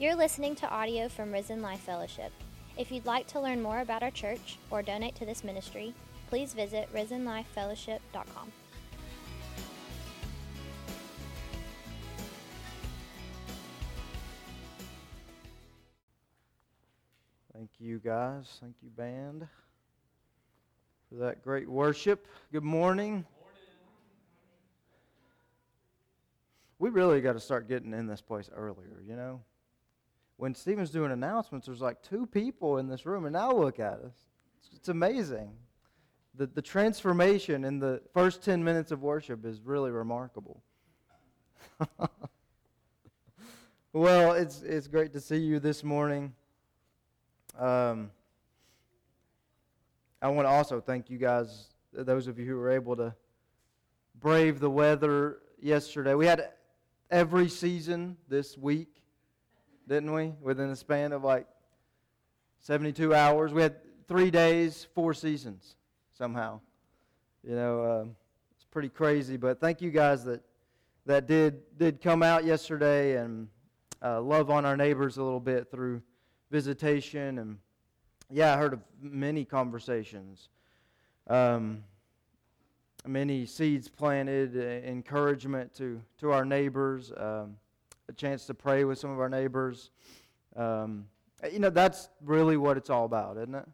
You're listening to audio from Risen Life Fellowship. If you'd like to learn more about our church or donate to this ministry, please visit risenlifefellowship.com. Thank you, guys. Thank you, band, for that great worship. Good morning. We really got to start getting in this place earlier, you know? When Stephen's doing announcements, there's like two people in this room, and now look at us. It's, it's amazing. The, the transformation in the first 10 minutes of worship is really remarkable. well, it's, it's great to see you this morning. Um, I want to also thank you guys, those of you who were able to brave the weather yesterday. We had every season this week, didn't we? Within a span of like 72 hours. We had three days, four seasons somehow. You know, uh, it's pretty crazy. But thank you guys that, that did, did come out yesterday and uh, love on our neighbors a little bit through visitation. And yeah, I heard of many conversations. Um, many seeds planted, uh, encouragement to, to our neighbors, um, a chance to pray with some of our neighbors. Um, you know, that's really what it's all about, isn't it?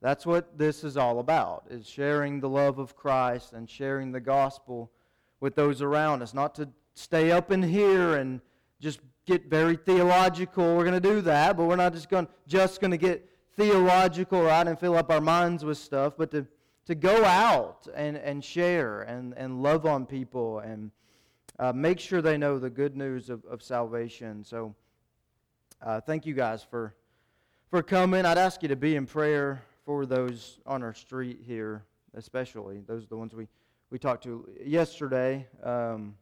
That's what this is all about, is sharing the love of Christ and sharing the gospel with those around us. Not to stay up in here and just get very theological. We're going to do that, but we're not just going just going to get theological, right, and fill up our minds with stuff, but to to go out and, and share and, and love on people and uh, make sure they know the good news of, of salvation. So, uh, thank you guys for, for coming. I'd ask you to be in prayer for those on our street here, especially. Those are the ones we, we talked to yesterday. Um,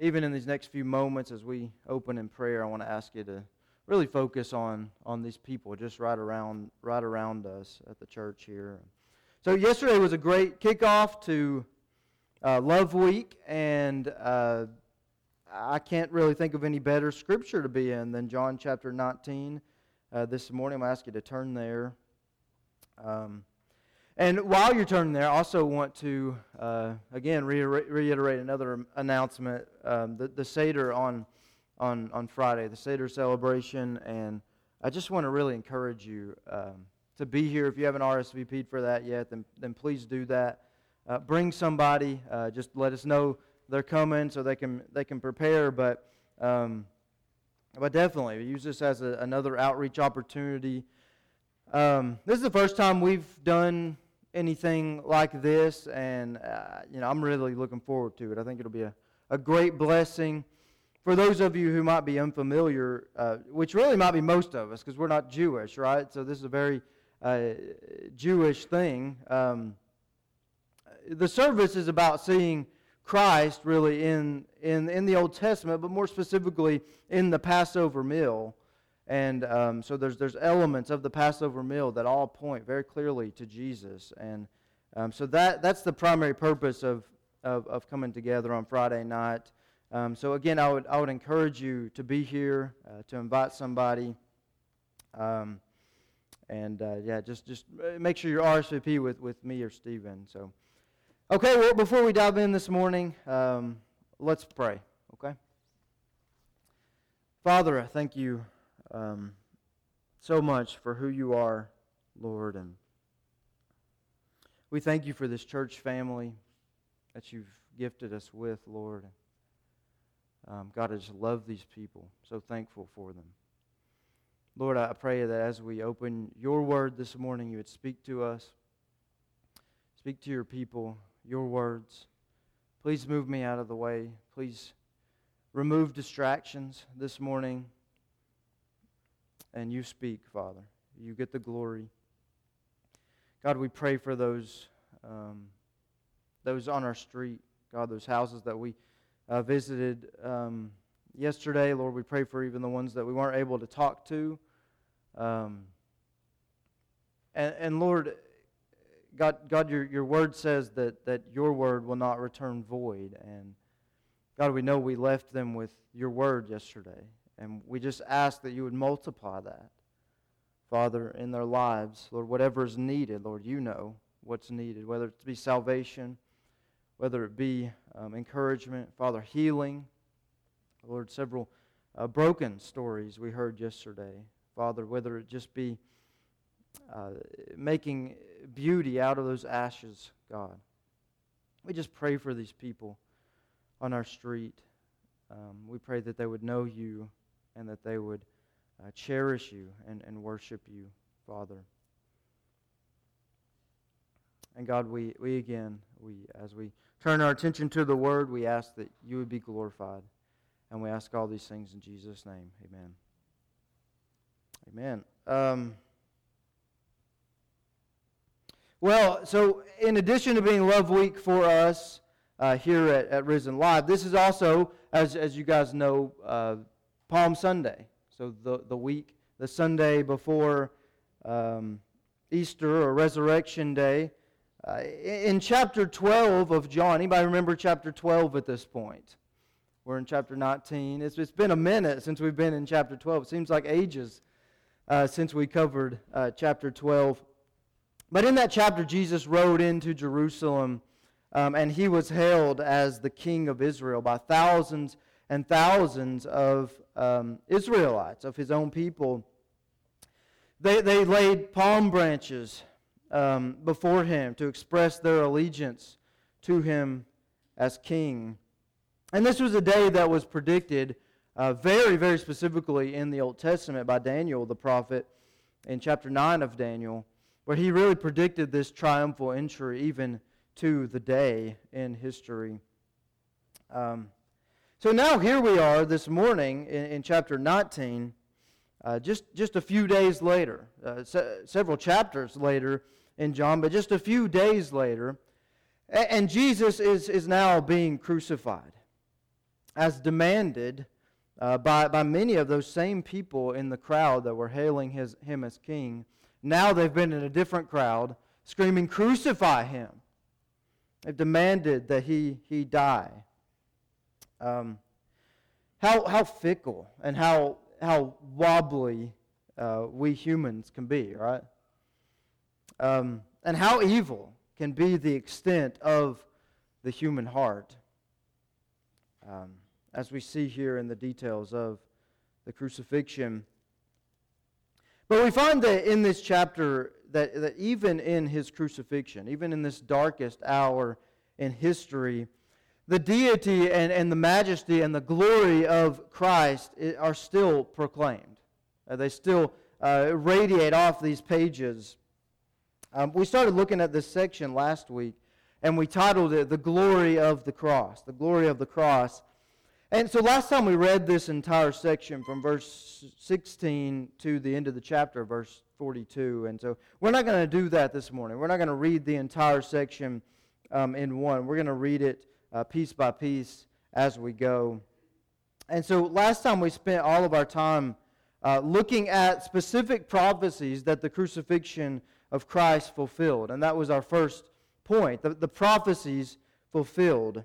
even in these next few moments as we open in prayer, I want to ask you to really focus on on these people just right around right around us at the church here. So yesterday was a great kickoff to uh, Love Week, and uh, I can't really think of any better scripture to be in than John chapter 19. Uh, this morning, I'm going to ask you to turn there. Um, and while you're turning there, I also want to, uh, again, reiterate, another announcement. Um, the, the Seder on on, on Friday, the Seder celebration. And I just want to really encourage you um, to be here. If you haven't RSVP'd for that yet, then, then please do that. Uh, bring somebody. Uh, just let us know they're coming so they can, they can prepare. But, um, but definitely use this as a, another outreach opportunity. Um, this is the first time we've done anything like this, and uh, you know I'm really looking forward to it. I think it'll be a, a great blessing for those of you who might be unfamiliar, uh, which really might be most of us because we're not Jewish, right? So this is a very uh, Jewish thing. Um, the service is about seeing Christ really in, in, in the Old Testament, but more specifically in the Passover meal. And um, so there's, there's elements of the Passover meal that all point very clearly to Jesus. And um, so that, that's the primary purpose of, of, of coming together on Friday night. Um, so again, I would I would encourage you to be here, uh, to invite somebody, um, and uh, yeah, just just uh, make sure you're RSVP with with me or Stephen. So, okay. Well, before we dive in this morning, um, let's pray. Okay. Father, I thank you um, so much for who you are, Lord, and we thank you for this church family that you've gifted us with, Lord. Um, God, I just love these people. So thankful for them. Lord, I pray that as we open your word this morning, you would speak to us, speak to your people, your words. Please move me out of the way. Please remove distractions this morning. And you speak, Father. You get the glory. God, we pray for those, um, those on our street, God, those houses that we uh, visited um, yesterday. Lord, we pray for even the ones that we weren't able to talk to. Um, and, and Lord, God, God your, your word says that, that your word will not return void. And God, we know we left them with your word yesterday, and we just ask that you would multiply that, Father, in their lives. Lord, whatever is needed, Lord, you know what's needed, whether it be salvation, whether it be um, encouragement, Father, healing. Lord, several uh, broken stories we heard yesterday. Father, whether it just be uh, making beauty out of those ashes, God. We just pray for these people on our street. Um, we pray that they would know you and that they would uh, cherish you and, and worship you, Father. And God, we, we again, we as we turn our attention to the Word, we ask that you would be glorified. And we ask all these things in Jesus' name. Amen. Amen. Um, well, so in addition to being Love Week for us uh, here at, at Risen Life, this is also, as, as you guys know, uh, Palm Sunday. So the, the week, the Sunday before um, Easter or Resurrection Day. Uh, in chapter 12 of John, anybody remember chapter 12 at this point? We're in chapter 19. It's, it's been a minute since we've been in chapter 12. It seems like ages uh, since we covered uh, chapter 12. But in that chapter, Jesus rode into Jerusalem um, and he was hailed as the king of Israel by thousands and thousands of um, Israelites, of his own people. They, they laid palm branches um, before him to express their allegiance to him as king. And this was a day that was predicted uh, very, very specifically in the Old Testament by Daniel the prophet in chapter 9 of Daniel, where he really predicted this triumphal entry even to the day in history. Um, so now here we are this morning in, in chapter 19, uh, just, just a few days later, uh, se- several chapters later in John, but just a few days later, and, Jesus is, is now being crucified as demanded uh, by, by many of those same people in the crowd that were hailing his, him as king. Now they've been in a different crowd screaming, Crucify him. They've demanded that he, he die. Um, how, how fickle and how, how wobbly uh, we humans can be, right? Um, and how evil can be the extent of the human heart. Um, as we see here in the details of the crucifixion. But we find that in this chapter that, that even in his crucifixion, even in this darkest hour in history, the deity and, and the majesty and the glory of Christ are still proclaimed. Uh, they still uh, radiate off these pages. Um, we started looking at this section last week, and we titled it The Glory of the Cross. The Glory of the Cross. And so last time we read this entire section from verse 16 to the end of the chapter, verse 42. And so we're not going to do that this morning. We're not going to read the entire section um, in one. We're going to read it uh, piece by piece as we go. And so last time we spent all of our time uh, looking at specific prophecies that the crucifixion of Christ fulfilled. And that was our first point the, the prophecies fulfilled.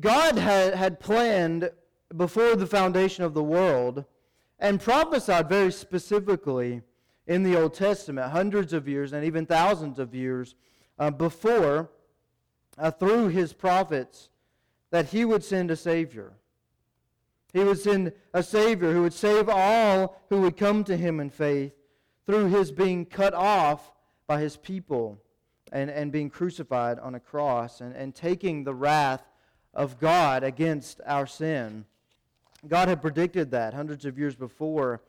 God had, had planned before the foundation of the world and prophesied very specifically in the Old Testament, hundreds of years and even thousands of years uh, before, uh, through his prophets, that he would send a Savior. He would send a Savior who would save all who would come to him in faith through his being cut off by his people and, and being crucified on a cross and, and taking the wrath of God against our sin. God had predicted that hundreds of years before.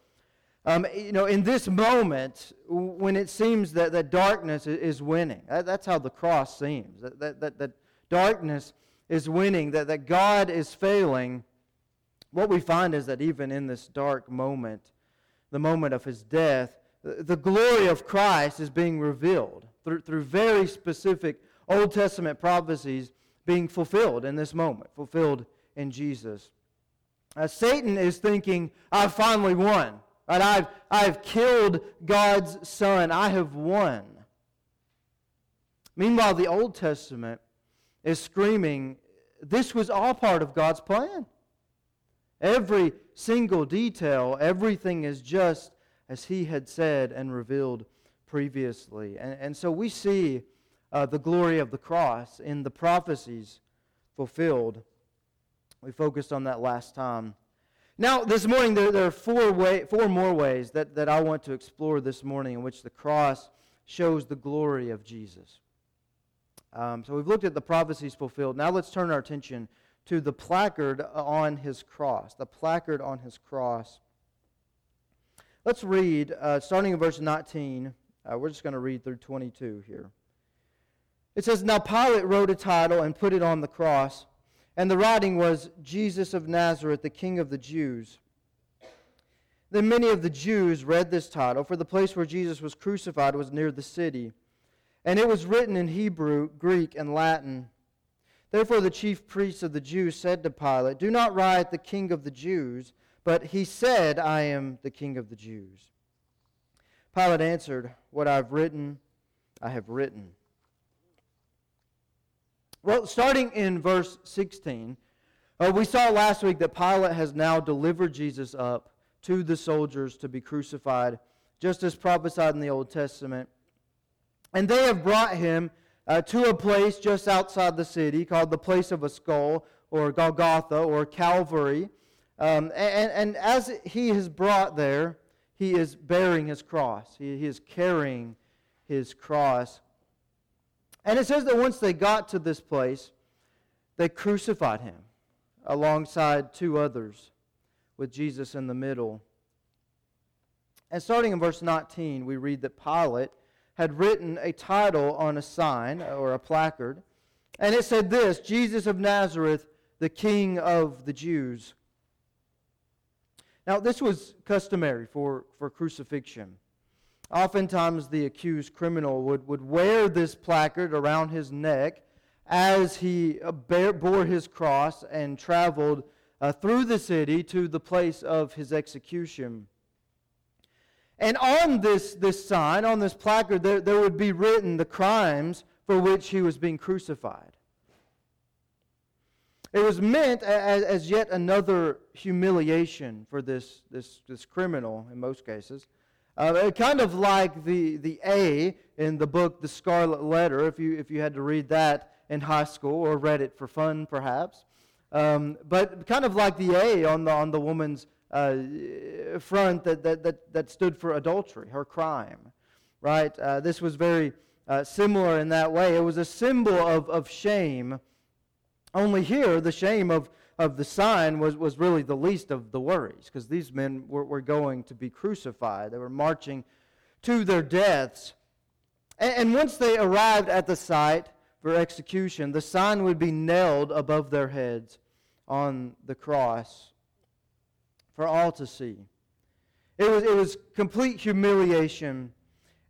Um, you know, in this moment, when it seems that, that darkness is winning, that, that's how the cross seems, that, that, that, that darkness is winning, that, that God is failing, what we find is that even in this dark moment, the moment of his death, the glory of Christ is being revealed through, through very specific Old Testament prophecies being fulfilled in this moment, fulfilled in Jesus. Uh, Satan is thinking, I've finally won. Right? I've, I've killed God's son. I have won. Meanwhile, the Old Testament is screaming this was all part of God's plan. Every single detail, everything is just as He had said and revealed previously. And, and so we see uh, the glory of the cross in the prophecies fulfilled. We focused on that last time. Now, this morning, there, there are four, way, four more ways that, that I want to explore this morning in which the cross shows the glory of Jesus. Um, so we've looked at the prophecies fulfilled. Now let's turn our attention to the placard on his cross. The placard on his cross. Let's read, uh, starting in verse 19. Uh, we're just going to read through 22 here. It says, Now Pilate wrote a title and put it on the cross, and the writing was, Jesus of Nazareth, the King of the Jews. Then many of the Jews read this title, for the place where Jesus was crucified was near the city. And it was written in Hebrew, Greek, and Latin. Therefore the chief priests of the Jews said to Pilate, Do not write the King of the Jews, but he said, I am the King of the Jews. Pilate answered, What I have written, I have written. Well, starting in verse 16, uh, we saw last week that Pilate has now delivered Jesus up to the soldiers to be crucified, just as prophesied in the Old Testament. And they have brought him uh, to a place just outside the city called the place of a skull, or Golgotha, or Calvary. Um, and, and as he is brought there, he is bearing his cross, he, he is carrying his cross. And it says that once they got to this place, they crucified him alongside two others with Jesus in the middle. And starting in verse 19, we read that Pilate had written a title on a sign or a placard, and it said this Jesus of Nazareth, the King of the Jews. Now, this was customary for, for crucifixion. Oftentimes, the accused criminal would, would wear this placard around his neck as he uh, bear, bore his cross and traveled uh, through the city to the place of his execution. And on this, this sign, on this placard, there, there would be written the crimes for which he was being crucified. It was meant as, as yet another humiliation for this, this, this criminal, in most cases. Uh, kind of like the, the A in the book The Scarlet Letter, if you, if you had to read that in high school or read it for fun, perhaps. Um, but kind of like the A on the, on the woman's uh, front that, that, that, that stood for adultery, her crime, right? Uh, this was very uh, similar in that way. It was a symbol of, of shame. Only here, the shame of, of the sign was, was really the least of the worries because these men were, were going to be crucified. They were marching to their deaths. And, and once they arrived at the site for execution, the sign would be nailed above their heads on the cross for all to see. It was, it was complete humiliation.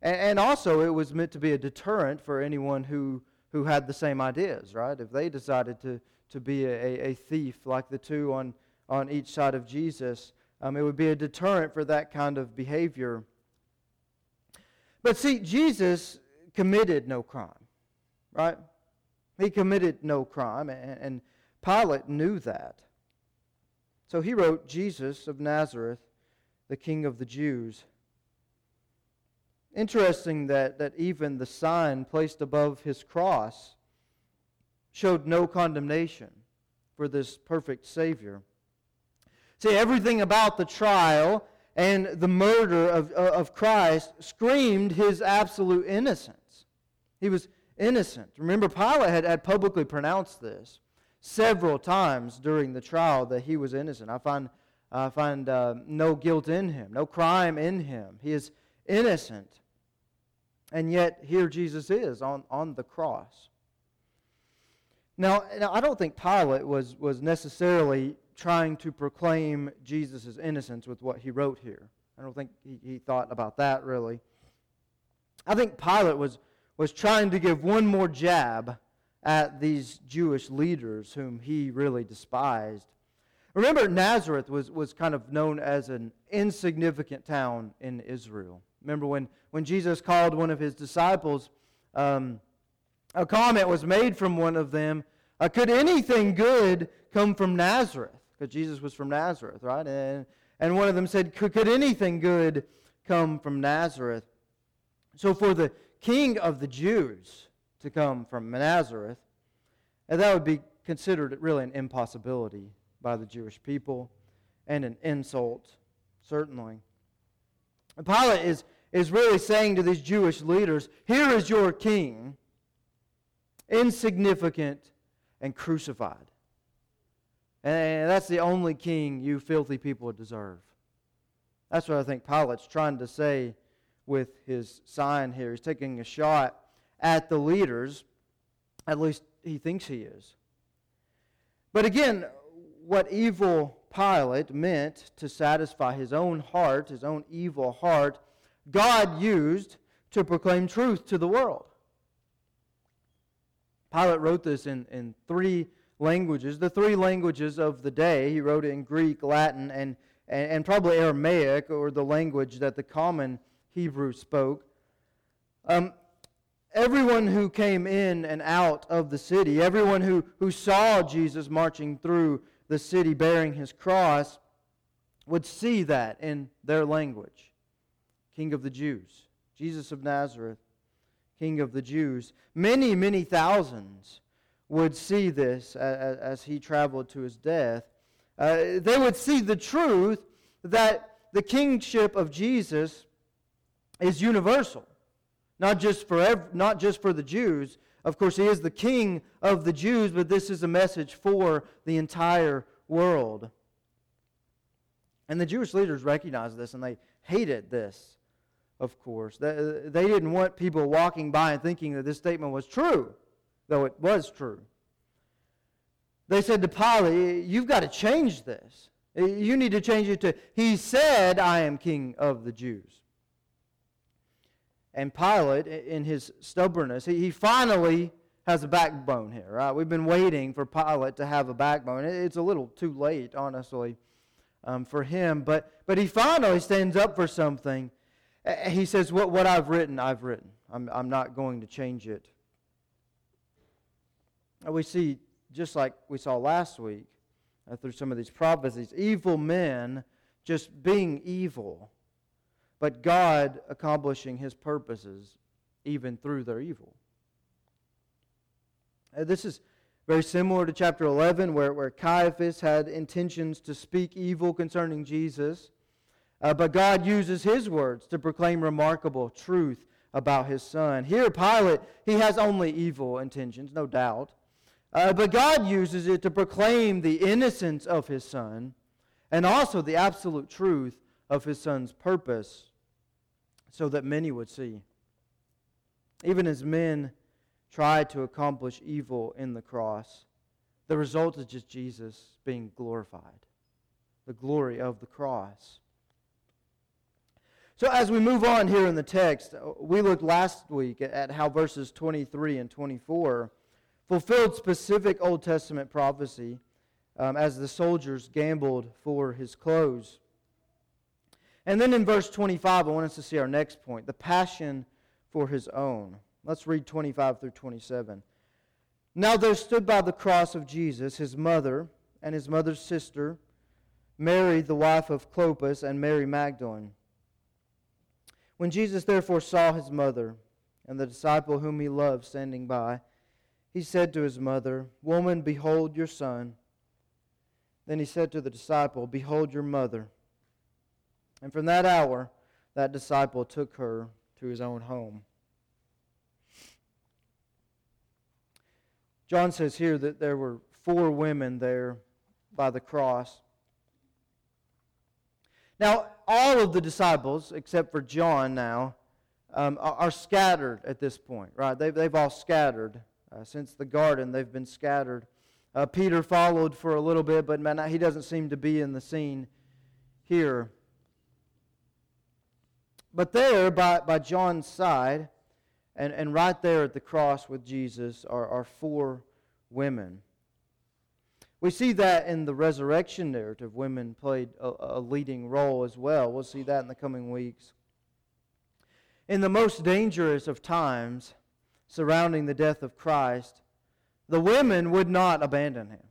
And, and also, it was meant to be a deterrent for anyone who, who had the same ideas, right? If they decided to, to be a, a thief like the two on, on each side of Jesus, um, it would be a deterrent for that kind of behavior. But see, Jesus committed no crime, right? He committed no crime, and, and Pilate knew that. So he wrote, Jesus of Nazareth, the King of the Jews. Interesting that, that even the sign placed above his cross showed no condemnation for this perfect Savior. See, everything about the trial and the murder of, of Christ screamed his absolute innocence. He was innocent. Remember, Pilate had, had publicly pronounced this several times during the trial that he was innocent. I find, I find uh, no guilt in him, no crime in him. He is innocent. And yet, here Jesus is on, on the cross. Now, now, I don't think Pilate was, was necessarily trying to proclaim Jesus' innocence with what he wrote here. I don't think he, he thought about that really. I think Pilate was, was trying to give one more jab at these Jewish leaders whom he really despised. Remember, Nazareth was, was kind of known as an insignificant town in Israel. Remember when, when Jesus called one of his disciples, um, a comment was made from one of them Uh, could anything good come from Nazareth? Because Jesus was from Nazareth, right? And, and one of them said, could, could anything good come from Nazareth? So for the king of the Jews to come from Nazareth, and that would be considered really an impossibility by the Jewish people and an insult, certainly. And Pilate is, is really saying to these Jewish leaders, Here is your king, insignificant and crucified. And that's the only king you filthy people deserve. That's what I think Pilate's trying to say with his sign here. He's taking a shot at the leaders. At least he thinks he is. But again, what evil Pilate meant to satisfy his own heart, his own evil heart, God used to proclaim truth to the world. Pilate wrote this in, in three languages, the three languages of the day. He wrote it in Greek, Latin, and, and, and probably Aramaic, or the language that the common Hebrew spoke. Um, everyone who came in and out of the city, everyone who, who saw Jesus marching through the city bearing his cross, would see that in their language. King of the Jews, Jesus of Nazareth, King of the Jews. Many, many thousands would see this as, as he traveled to his death. Uh, they would see the truth that the kingship of Jesus is universal, not just for ev- not just for the Jews. Of course, he is the king of the Jews, but this is a message for the entire world. And the Jewish leaders recognized this and they hated this, of course. They, didn't want people walking by and thinking that this statement was true, though it was true. They said to Pilate, You've got to change this. You need to change it to, He said, I am king of the Jews. And Pilate, in his stubbornness, he, he finally has a backbone here, right? We've been waiting for Pilate to have a backbone. It's a little too late, honestly, um, for him. But, but he finally stands up for something. He says, What, what I've written, I've written. I'm, I'm not going to change it. And we see, just like we saw last week uh, through some of these prophecies, evil men just being evil but God accomplishing his purposes even through their evil. Uh, this is very similar to chapter 11, where, where Caiaphas had intentions to speak evil concerning Jesus. Uh, but God uses his words to proclaim remarkable truth about his son. Here, Pilate, he has only evil intentions, no doubt. Uh, but God uses it to proclaim the innocence of his son and also the absolute truth of his son's purpose so that many would see. Even as men tried to accomplish evil in the cross, the result is just Jesus being glorified, the glory of the cross. So, as we move on here in the text, we looked last week at how verses 23 and 24 fulfilled specific Old Testament prophecy um, as the soldiers gambled for his clothes. And then in verse 25, I want us to see our next point the passion for his own. Let's read 25 through 27. Now there stood by the cross of Jesus his mother and his mother's sister, Mary, the wife of Clopas, and Mary Magdalene. When Jesus therefore saw his mother and the disciple whom he loved standing by, he said to his mother, Woman, behold your son. Then he said to the disciple, Behold your mother. And from that hour, that disciple took her to his own home. John says here that there were four women there by the cross. Now, all of the disciples, except for John now, um, are scattered at this point, right? They've, they've all scattered. Uh, since the garden, they've been scattered. Uh, Peter followed for a little bit, but man, he doesn't seem to be in the scene here. But there, by, by John's side, and, and right there at the cross with Jesus, are, are four women. We see that in the resurrection narrative. Women played a, a leading role as well. We'll see that in the coming weeks. In the most dangerous of times surrounding the death of Christ, the women would not abandon him.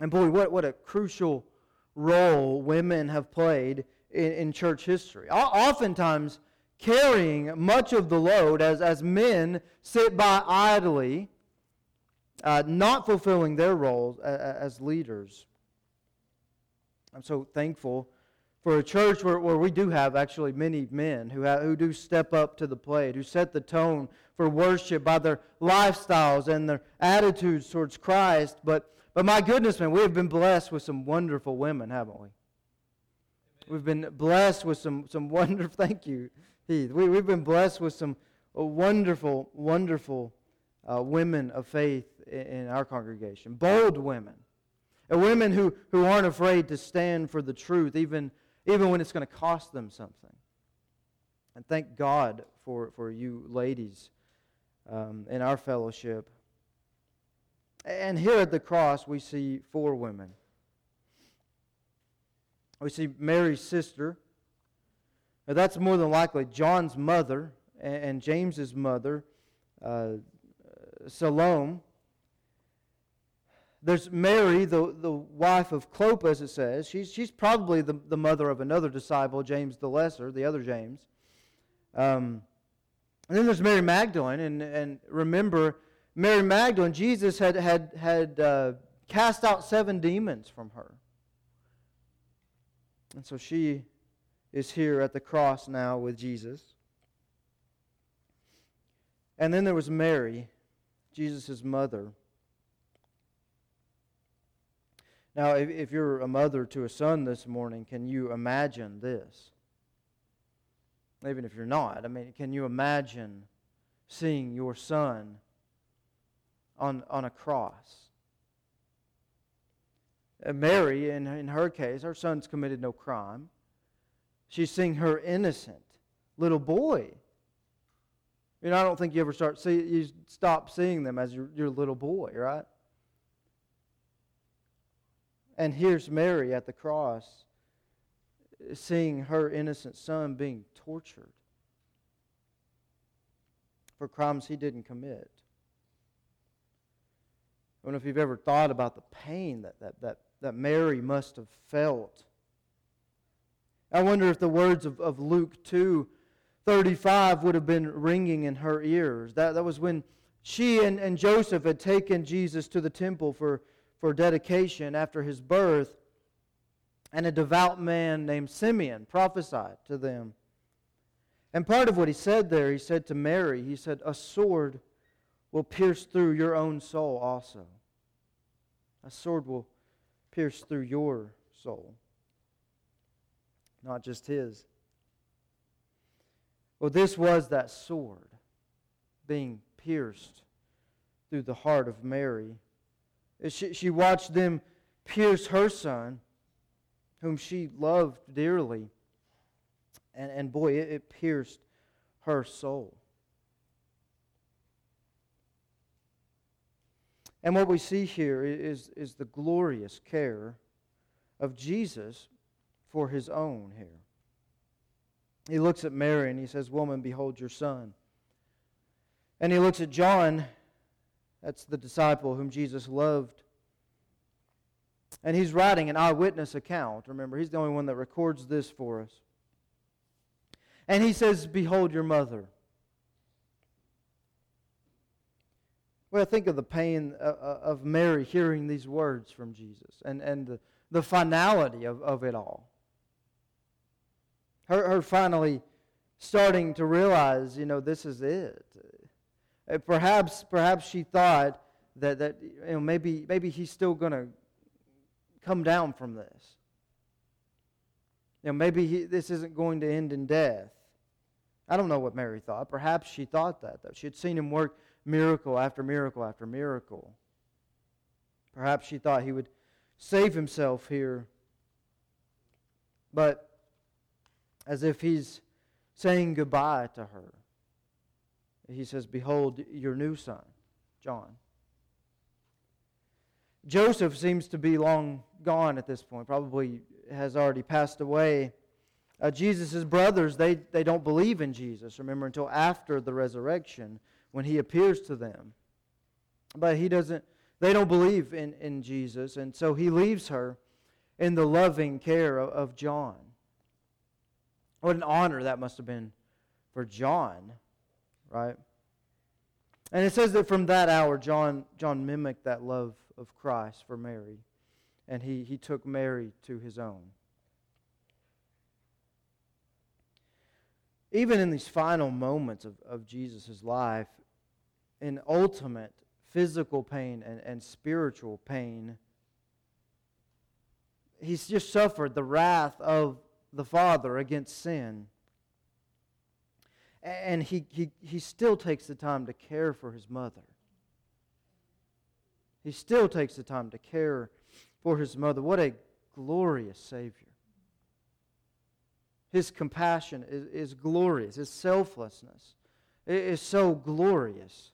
And boy, what, what a crucial role women have played in, in church history. Oftentimes, carrying much of the load as, as men sit by idly, uh, not fulfilling their roles as, as leaders. I'm so thankful for a church where, where we do have actually many men who, have, who do step up to the plate, who set the tone for worship by their lifestyles and their attitudes towards Christ. But, but my goodness, man, we have been blessed with some wonderful women, haven't we? We've been blessed with some, some wonderful, thank you, Heath. We, we've been blessed with some uh, wonderful, wonderful uh, women of faith in, our congregation. Bold women. And women who, who aren't afraid to stand for the truth, even, even when it's going to cost them something. And thank God for, for you ladies um, in our fellowship. And here at the cross, we see four women. We see Mary's sister. Now, that's more than likely John's mother and, and James's mother, uh, Salome. There's Mary, the, the wife of Clopas, it says. She's, she's probably the, the mother of another disciple, James the Lesser, the other James. Um, and then there's Mary Magdalene, and, and remember, Mary Magdalene, Jesus had, had, had uh, cast out seven demons from her. And so she is here at the cross now with Jesus. And then there was Mary, Jesus' mother. Now, if, if you're a mother to a son this morning, can you imagine this? Even if you're not, I mean, can you imagine seeing your son on, on a cross? Uh, Mary, in, in her case, her son's committed no crime. She's seeing her innocent little boy. You know, I don't think you ever start see you stop seeing them as your, your little boy, right? And here's Mary at the cross seeing her innocent son being tortured for crimes he didn't commit. I don't know if you've ever thought about the pain that, that, that, that Mary must have felt. I wonder if the words of, of Luke 2 35 would have been ringing in her ears. That, that was when she and, and Joseph had taken Jesus to the temple for, for dedication after his birth and a devout man named Simeon prophesied to them. And part of what he said there, he said to Mary, he said, A sword will pierce through your own soul also. A sword will pierce through your soul, not just his. Well, this was that sword being pierced through the heart of Mary. She, she watched them pierce her son whom she loved dearly. And, and boy, it, it pierced her soul. And what we see here is, is the glorious care of Jesus for his own here. He looks at Mary and he says, Woman, behold your son. And he looks at John, that's the disciple whom Jesus loved, and he's writing an eyewitness account. Remember, he's the only one that records this for us. And he says, Behold your mother. Well, think of the pain uh, uh, of Mary hearing these words from Jesus and, and the, the finality of, of it all. Her, her finally starting to realize, you know, this is it. Uh, perhaps, perhaps she thought that, that you know, maybe, maybe he's still going to come down from this. You know, maybe he, this isn't going to end in death. I don't know what Mary thought. Perhaps she thought that, though. She had seen him work miracle after miracle after miracle. Perhaps she thought he would save himself here. But as if he's saying goodbye to her, he says, Behold your new son, John. Joseph seems to be long gone at this point, probably has already passed away. Uh, Jesus' brothers, they, they don't believe in Jesus, remember, until after the resurrection when he appears to them. But he doesn't, they don't believe in, in Jesus, and so he leaves her in the loving care of, of John. What an honor that must have been for John, right? And it says that from that hour, John, John mimicked that love of Christ for Mary, and he, he took Mary to his own. Even in these final moments of, of Jesus' life, in ultimate physical pain and, and spiritual pain, he's just suffered the wrath of the Father against sin. And he, he, he still takes the time to care for his mother. He still takes the time to care for his mother. What a glorious Savior. His compassion is, is glorious. His selflessness is so glorious.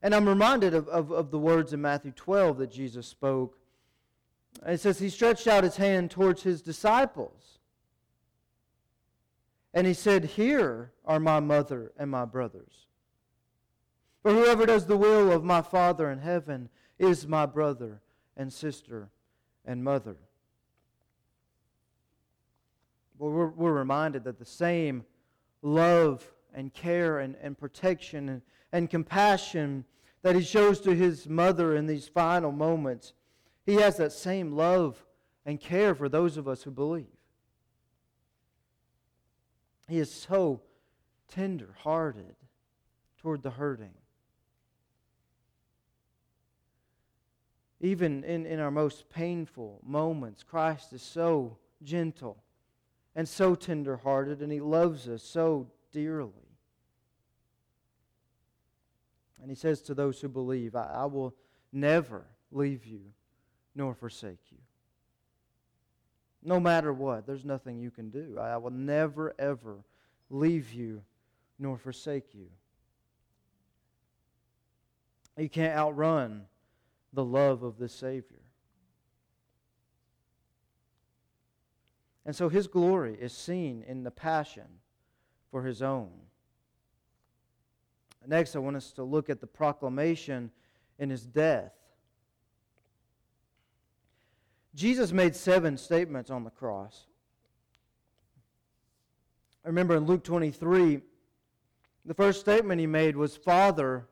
And I'm reminded of, of, of, the words in Matthew 12 that Jesus spoke. It says, He stretched out his hand towards his disciples. And he said, Here are my mother and my brothers. For whoever does the will of my Father in heaven is my brother and sister and mother. Well, we're, we're reminded that the same love and care and, and protection and, and compassion that he shows to his mother in these final moments, he has that same love and care for those of us who believe. He is so tender hearted toward the hurting. Even in, in our most painful moments, Christ is so gentle and so tender hearted, and He loves us so dearly. And He says to those who believe, I, I will never leave you nor forsake you. No matter what, there's nothing you can do. I will never, ever leave you nor forsake you. You can't outrun the love of the Savior. And so his glory is seen in the passion for his own. Next, I want us to look at the proclamation in his death. Jesus made seven statements on the cross. I remember in Luke 23, the first statement he made was, Father,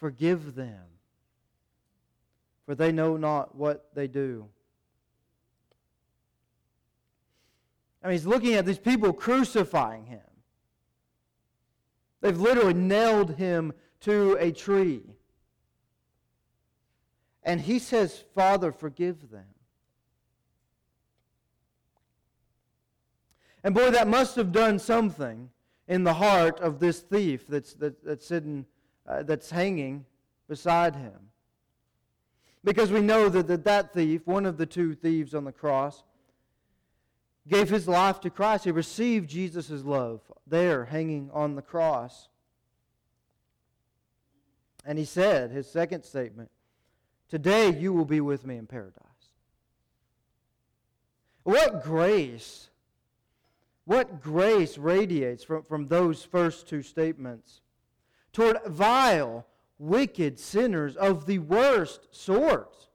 forgive them, for they know not what they do. I mean, he's looking at these people crucifying him. They've literally nailed him to a tree. And he says, Father, forgive them. And boy, that must have done something in the heart of this thief that's, that, that's sitting, uh, that's hanging beside him. Because we know that, that that thief, one of the two thieves on the cross, gave his life to Christ. He received Jesus' love there hanging on the cross. And he said, his second statement, Today you will be with me in paradise. What grace what grace radiates from, from those first two statements toward vile, wicked sinners of the worst sort,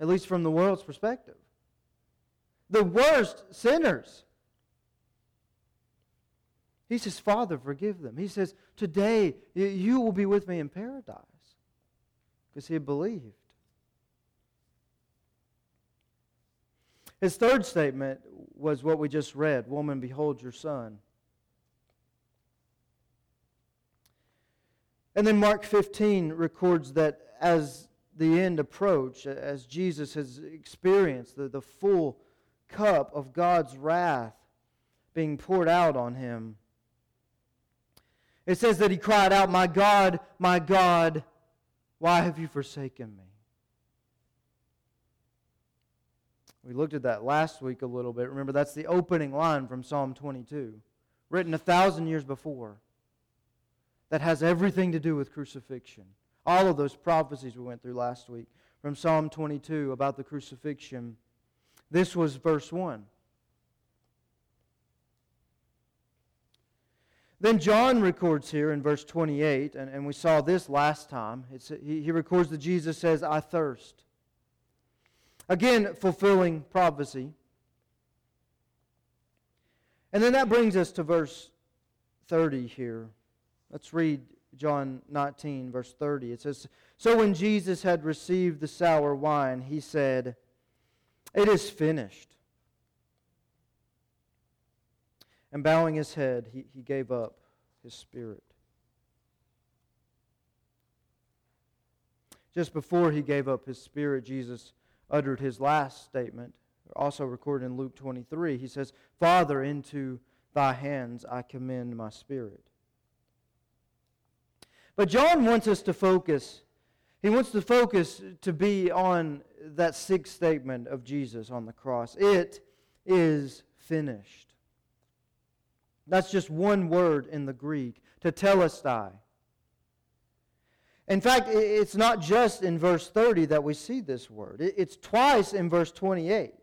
at least from the world's perspective. The worst sinners. He says, Father, forgive them. He says, Today you will be with me in paradise. Because he believed. His third statement was what we just read Woman, behold your son. And then Mark 15 records that as the end approached, as Jesus has experienced the, the full cup of God's wrath being poured out on him, it says that he cried out, My God, my God, why have you forsaken me? We looked at that last week a little bit. Remember, that's the opening line from Psalm 22, written a thousand years before, that has everything to do with crucifixion. All of those prophecies we went through last week from Psalm 22 about the crucifixion. This was verse 1. Then John records here in verse 28, and, and we saw this last time. He, he records that Jesus says, I thirst. Again, fulfilling prophecy. And then that brings us to verse 30 here. Let's read John 19, verse 30. It says, So when Jesus had received the sour wine, he said, It is finished. And bowing his head, he, he gave up his spirit. Just before he gave up his spirit, Jesus uttered his last statement, also recorded in Luke 23. He says, Father, into thy hands I commend my spirit. But John wants us to focus. He wants to focus to be on that sixth statement of Jesus on the cross. It is finished. That's just one word in the Greek, tetelestai. In fact, it's not just in verse 30 that we see this word. It's twice in verse 28.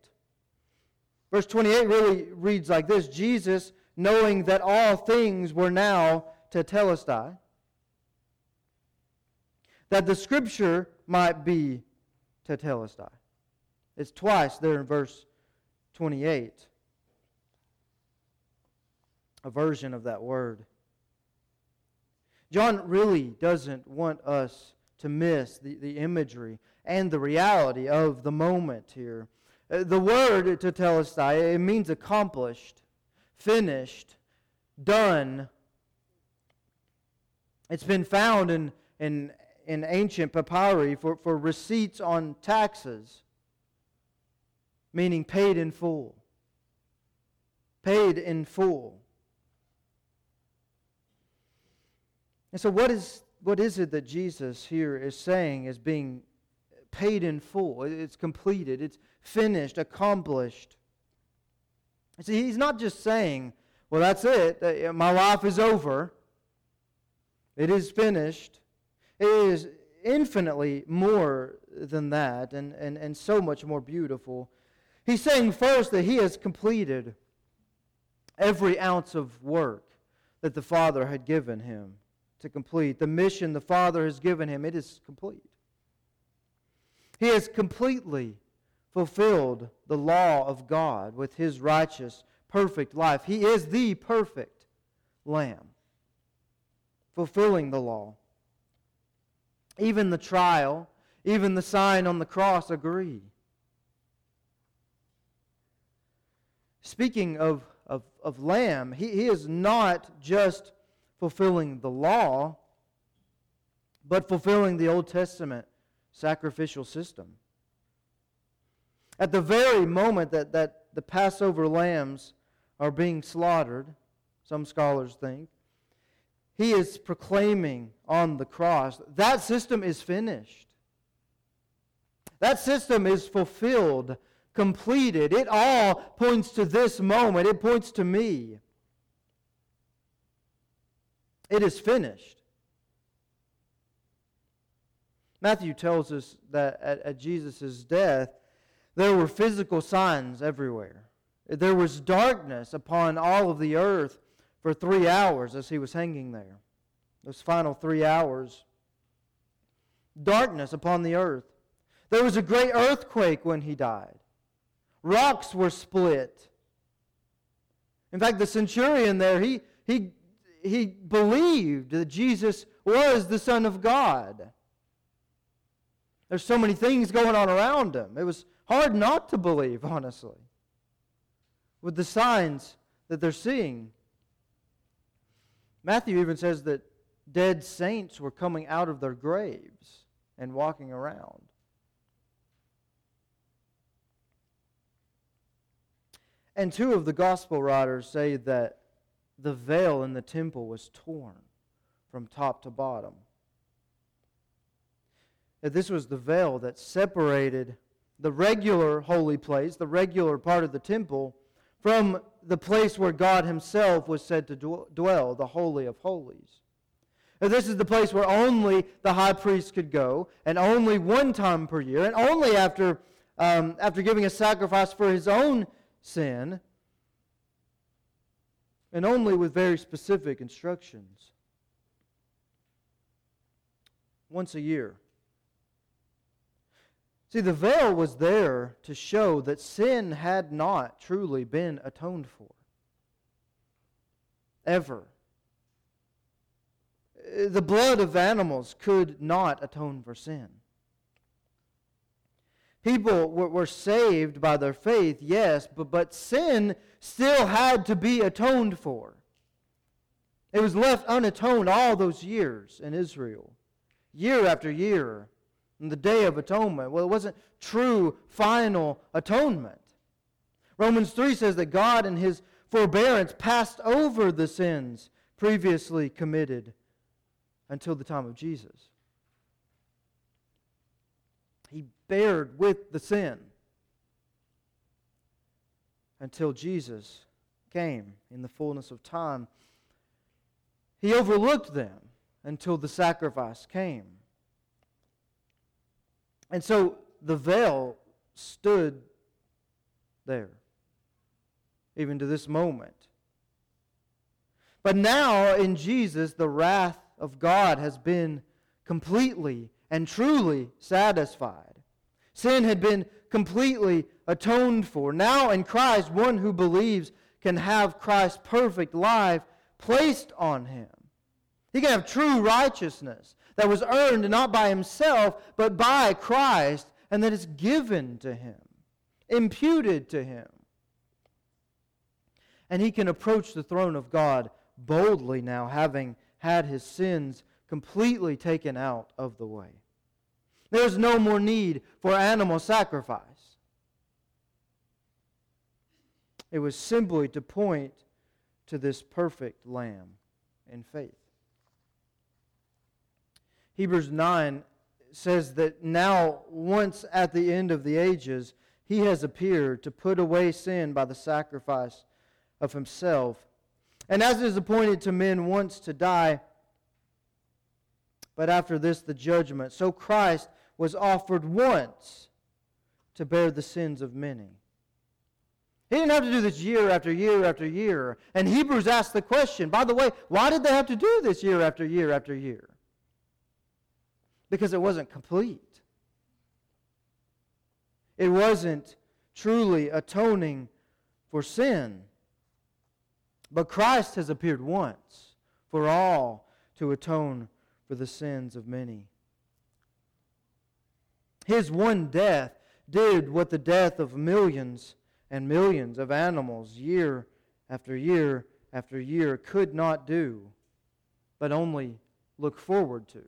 Verse 28 really reads like this Jesus, knowing that all things were now to tetelestai, that the scripture might be tetelestai. It's twice there in verse 28 a version of that word. John really doesn't want us to miss the, the imagery and the reality of the moment here. Uh, the word tetelestai, it means accomplished, finished, done. It's been found in, in, in ancient papyri for, for receipts on taxes, meaning paid in full. Paid in full. And so, what is, what is it that Jesus here is saying is being paid in full? It's completed, it's finished, accomplished. See, he's not just saying, well, that's it, my life is over, it is finished. It is infinitely more than that and, and, and so much more beautiful. He's saying first that he has completed every ounce of work that the Father had given him to complete. The mission the Father has given him, it is complete. He has completely fulfilled the law of God with his righteous, perfect life. He is the perfect Lamb, fulfilling the law. Even the trial, even the sign on the cross agree. Speaking of, of, of Lamb, he, he is not just fulfilling the law, but fulfilling the Old Testament sacrificial system. At the very moment that, that the Passover lambs are being slaughtered, some scholars think, he is proclaiming on the cross that system is finished. That system is fulfilled, completed. It all points to this moment, it points to me. It is finished. Matthew tells us that at, at Jesus' death, there were physical signs everywhere. There was darkness upon all of the earth for three hours as he was hanging there. Those final three hours. Darkness upon the earth. There was a great earthquake when he died. Rocks were split. In fact, the centurion there, he, he he believed that Jesus was the Son of God. There's so many things going on around him. It was hard not to believe, honestly, with the signs that they're seeing. Matthew even says that dead saints were coming out of their graves and walking around. And two of the gospel writers say that the veil in the temple was torn from top to bottom. This was the veil that separated the regular holy place, the regular part of the temple, from the place where God Himself was said to dwell, the Holy of Holies. Now, this is the place where only the high priest could go, and only one time per year, and only after, um, after giving a sacrifice for his own sin and only with very specific instructions. Once a year. See, the veil was there to show that sin had not truly been atoned for. Ever. The blood of animals could not atone for sin. People were, saved by their faith, yes, but, but sin still had to be atoned for. It was left unatoned all those years in Israel, year after year, in the Day of Atonement. Well, it wasn't true final atonement. Romans 3 says that God, in his forbearance, passed over the sins previously committed until the time of Jesus. He bared with the sin until Jesus came in the fullness of time. He overlooked them until the sacrifice came. And so the veil stood there, even to this moment. But now in Jesus, the wrath of God has been completely and truly satisfied. Sin had been completely atoned for. Now in Christ, one who believes can have Christ's perfect life placed on him. He can have true righteousness that was earned not by himself, but by Christ, and that is given to him, imputed to him. And he can approach the throne of God boldly now, having had his sins completely taken out of the way. There's no more need for animal sacrifice. It was simply to point to this perfect lamb in faith. Hebrews 9 says that now, once at the end of the ages, he has appeared to put away sin by the sacrifice of himself. And as it is appointed to men once to die, but after this the judgment. So Christ was offered once to bear the sins of many. He didn't have to do this year after year after year. And Hebrews asked the question, by the way, why did they have to do this year after year after year? Because it wasn't complete. It wasn't truly atoning for sin. But Christ has appeared once for all to atone for the sins of many. His one death did what the death of millions and millions of animals year after year after year could not do, but only look forward to.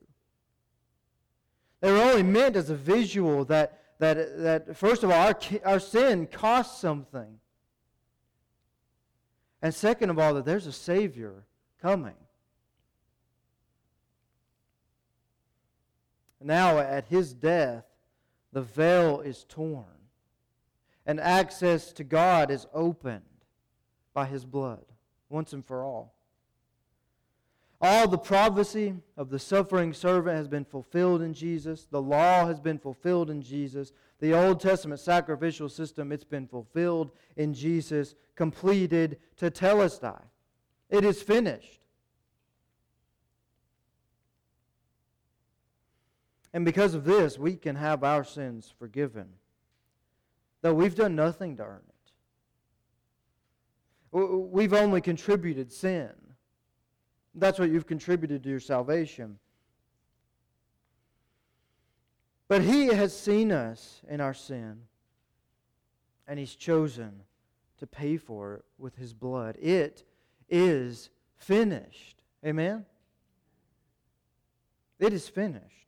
They were only meant as a visual that, that, that first of all, our, our sin costs something. And second of all, that there's a Savior coming. Now, at his death, the veil is torn, and access to God is opened by his blood, once and for all. All the prophecy of the suffering servant has been fulfilled in Jesus. The law has been fulfilled in Jesus. The Old Testament sacrificial system, it's been fulfilled in Jesus, completed tetelestai. It is finished. And because of this, we can have our sins forgiven, though we've done nothing to earn it. We've only contributed sin. That's what you've contributed to your salvation. But He has seen us in our sin, and He's chosen to pay for it with His blood. It is finished. Amen? It is finished.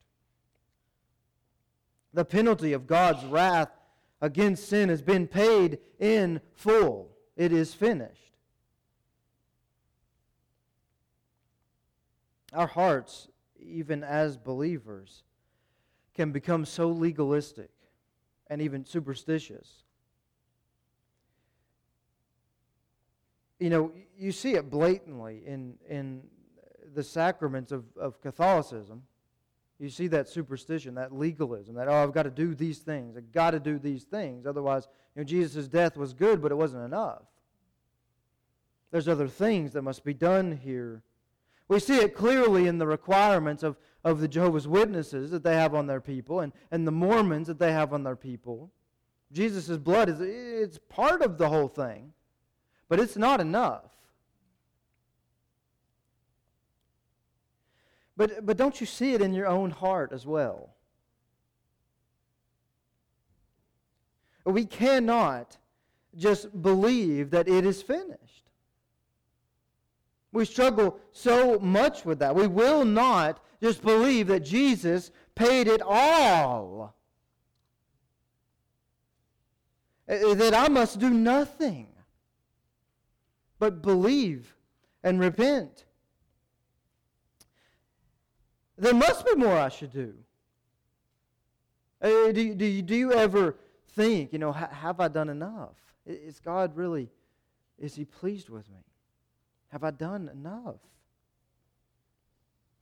The penalty of God's wrath against sin has been paid in full. It is finished. Our hearts, even as believers, can become so legalistic and even superstitious. You know, you see it blatantly in, in the sacraments of, of Catholicism. You see that superstition, that legalism, that, oh, I've got to do these things. I've got to do these things. Otherwise, you know, Jesus' death was good, but it wasn't enough. There's other things that must be done here. We see it clearly in the requirements of, of the Jehovah's Witnesses that they have on their people and, and the Mormons that they have on their people. Jesus' blood is it's part of the whole thing, but it's not enough. But, but don't you see it in your own heart as well? We cannot just believe that it is finished. We struggle so much with that. We will not just believe that Jesus paid it all. Uh, that I must do nothing but believe and repent. There must be more I should do. Uh, do, do, do you ever think, you know, have I done enough? Is God really, is He pleased with me? Have I done enough?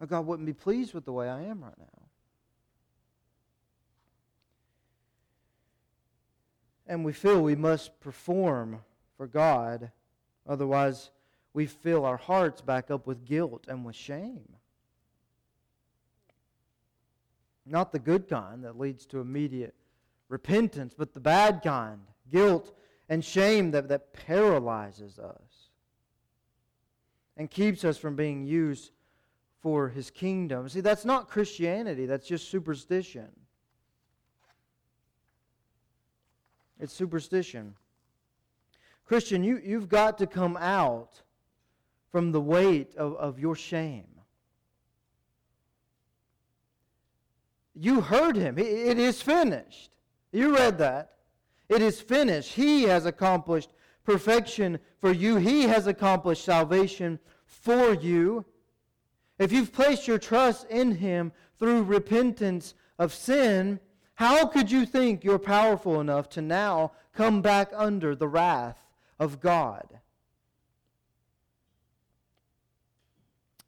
Or God wouldn't be pleased with the way I am right now. And we feel we must perform for God, otherwise, we fill our hearts back up with guilt and with shame. Not the good kind that leads to immediate repentance, but the bad kind, guilt and shame that, that paralyzes us and keeps us from being used for his kingdom. See, that's not Christianity, that's just superstition. It's superstition. Christian, you, you've got to come out from the weight of, of your shame. You heard him. It is finished. You read that. It is finished. He has accomplished perfection for you, He has accomplished salvation for you. If you've placed your trust in Him through repentance of sin, how could you think you're powerful enough to now come back under the wrath of God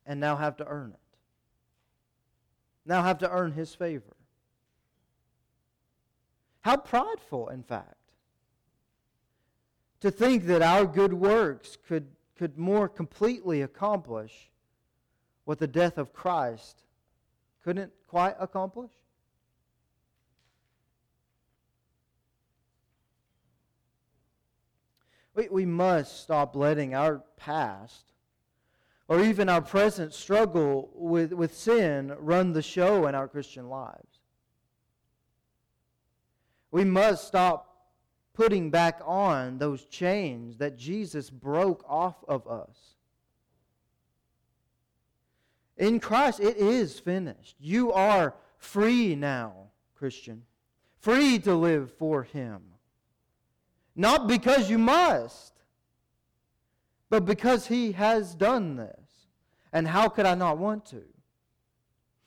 and now have to earn it? Now have to earn His favor. How prideful, in fact, to think that our good works could, could more completely accomplish what the death of Christ couldn't quite accomplish. We, we must stop letting our past or even our present struggle with, with sin run the show in our Christian lives. We must stop putting back on those chains that Jesus broke off of us. In Christ, it is finished. You are free now, Christian. Free to live for Him. Not because you must, but because He has done this. And how could I not want to?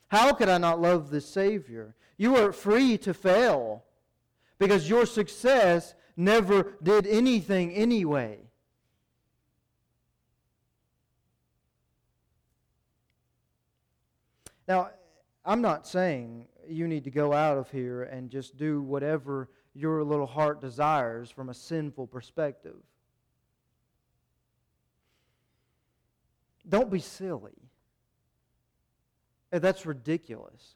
How could I not love the Savior? You are free to fail because your success never did anything anyway. Now, I'm not saying you need to go out of here and just do whatever your little heart desires from a sinful perspective. Don't be silly. Eh, that's ridiculous.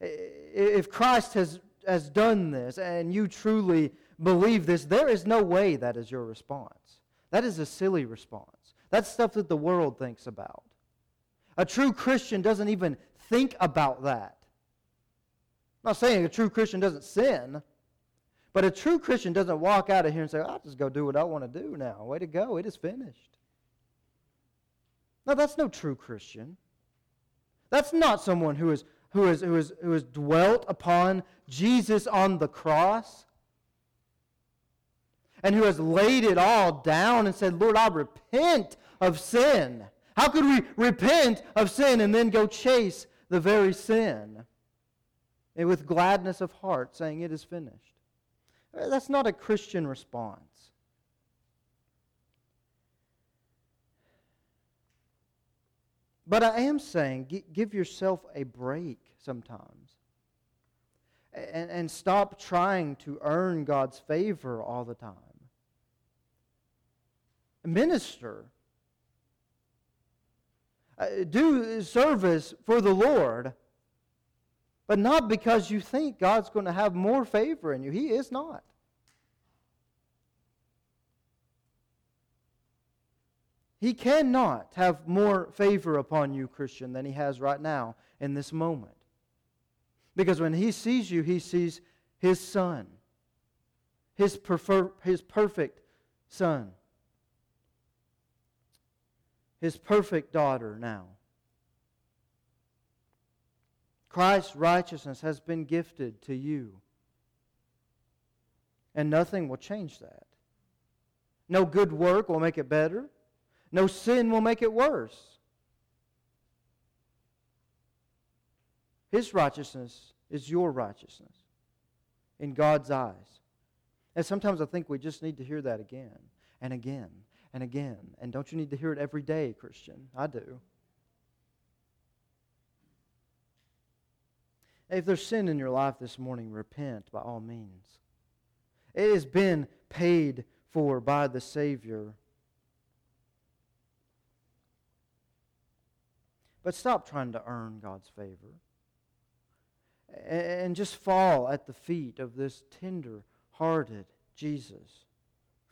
If Christ has has done this and you truly believe this, there is no way that is your response. That is a silly response. That's stuff that the world thinks about. A true Christian doesn't even think about that. I'm not saying a true Christian doesn't sin, but a true Christian doesn't walk out of here and say, I'll just go do what I want to do now. Way to go. It is finished. No, that's no true Christian. That's not someone who is who has, who, has, who has dwelt upon Jesus on the cross and who has laid it all down and said, Lord, I repent of sin. How could we repent of sin and then go chase the very sin? And with gladness of heart, saying, It is finished. That's not a Christian response. But I am saying, give yourself a break sometimes. And, and stop trying to earn God's favor all the time. minister. Uh, do service for the Lord, but not because you think God's going to have more favor in you. He is not. He cannot have more favor upon you, Christian, than he has right now in this moment. Because when he sees you, he sees his son, his, prefer, his perfect son, his perfect daughter now. Christ's righteousness has been gifted to you. And nothing will change that. No good work will make it better. No sin will make it worse. His righteousness is your righteousness in God's eyes. And sometimes I think we just need to hear that again and again and again. And don't you need to hear it every day, Christian? I do. If there's sin in your life this morning, repent by all means. It has been paid for by the Savior. But stop trying to earn God's favor. And just fall at the feet of this tender hearted Jesus,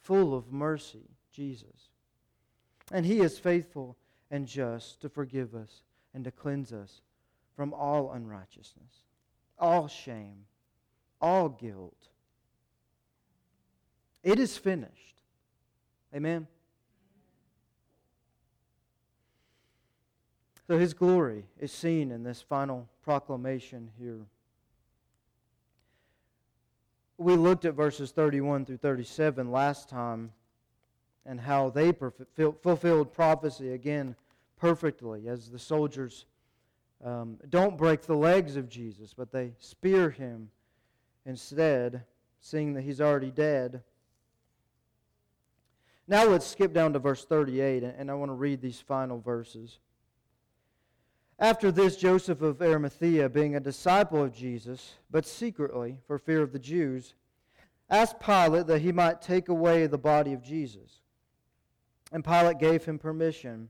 full of mercy Jesus. And he is faithful and just to forgive us and to cleanse us from all unrighteousness, all shame, all guilt. It is finished. Amen. So his glory is seen in this final proclamation here. We looked at verses 31 through 37 last time and how they fulfilled prophecy again perfectly as the soldiers um, don't break the legs of Jesus, but they spear him instead, seeing that he's already dead. Now let's skip down to verse 38, and I want to read these final verses. After this, Joseph of Arimathea, being a disciple of Jesus, but secretly, for fear of the Jews, asked Pilate that he might take away the body of Jesus. And Pilate gave him permission.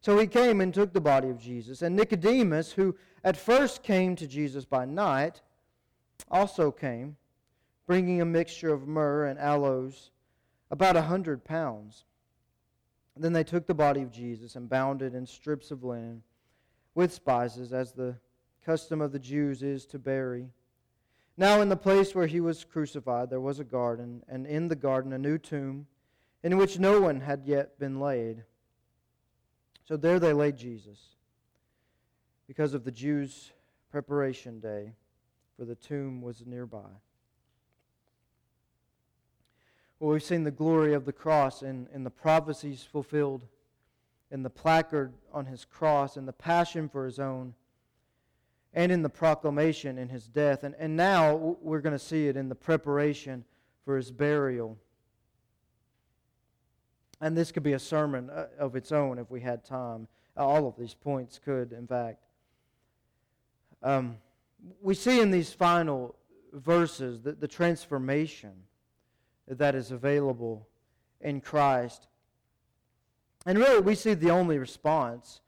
So he came and took the body of Jesus. And Nicodemus, who at first came to Jesus by night, also came, bringing a mixture of myrrh and aloes, about a hundred pounds. Then they took the body of Jesus and bound it in strips of linen with spices, as the custom of the Jews is to bury. Now, in the place where he was crucified, there was a garden, and in the garden a new tomb, in which no one had yet been laid. So there they laid Jesus, because of the Jews' preparation day, for the tomb was nearby. Well, we've seen the glory of the cross in, in the prophecies fulfilled in the placard on his cross, in the passion for his own, and in the proclamation in his death. And, and now we're going to see it in the preparation for his burial. And this could be a sermon uh, of its own if we had time. All of these points could, in fact. Um, we see in these final verses the, the transformation that is available in Christ. And really, we see the only response